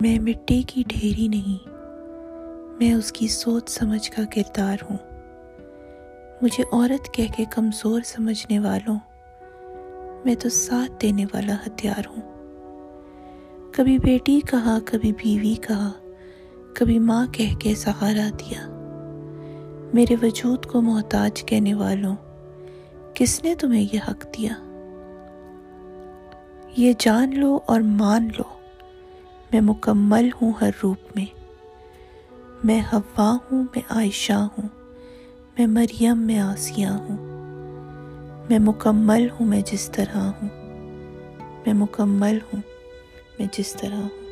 میں مٹی کی ڈھیری نہیں، میں اس کی سوچ سمجھ کا کردار ہوں۔ مجھے عورت کہہ کے کمزور سمجھنے والوں، میں تو ساتھ دینے والا ہتھیار ہوں۔ کبھی بیٹی کہا، کبھی بیوی کہا، کبھی ماں کہہ کے سہارا دیا۔ میرے وجود کو محتاج کہنے والوں، کس نے تمہیں یہ حق دیا؟ یہ جان لو اور مان لو۔ میں مکمل ہوں ہر روپ میں۔ میں ہوا ہوں، میں عائشہ ہوں، میں مریم، میں آسیہ ہوں۔ میں مکمل ہوں، میں جس طرح ہوں۔ میں مکمل ہوں، میں جس طرح ہوں۔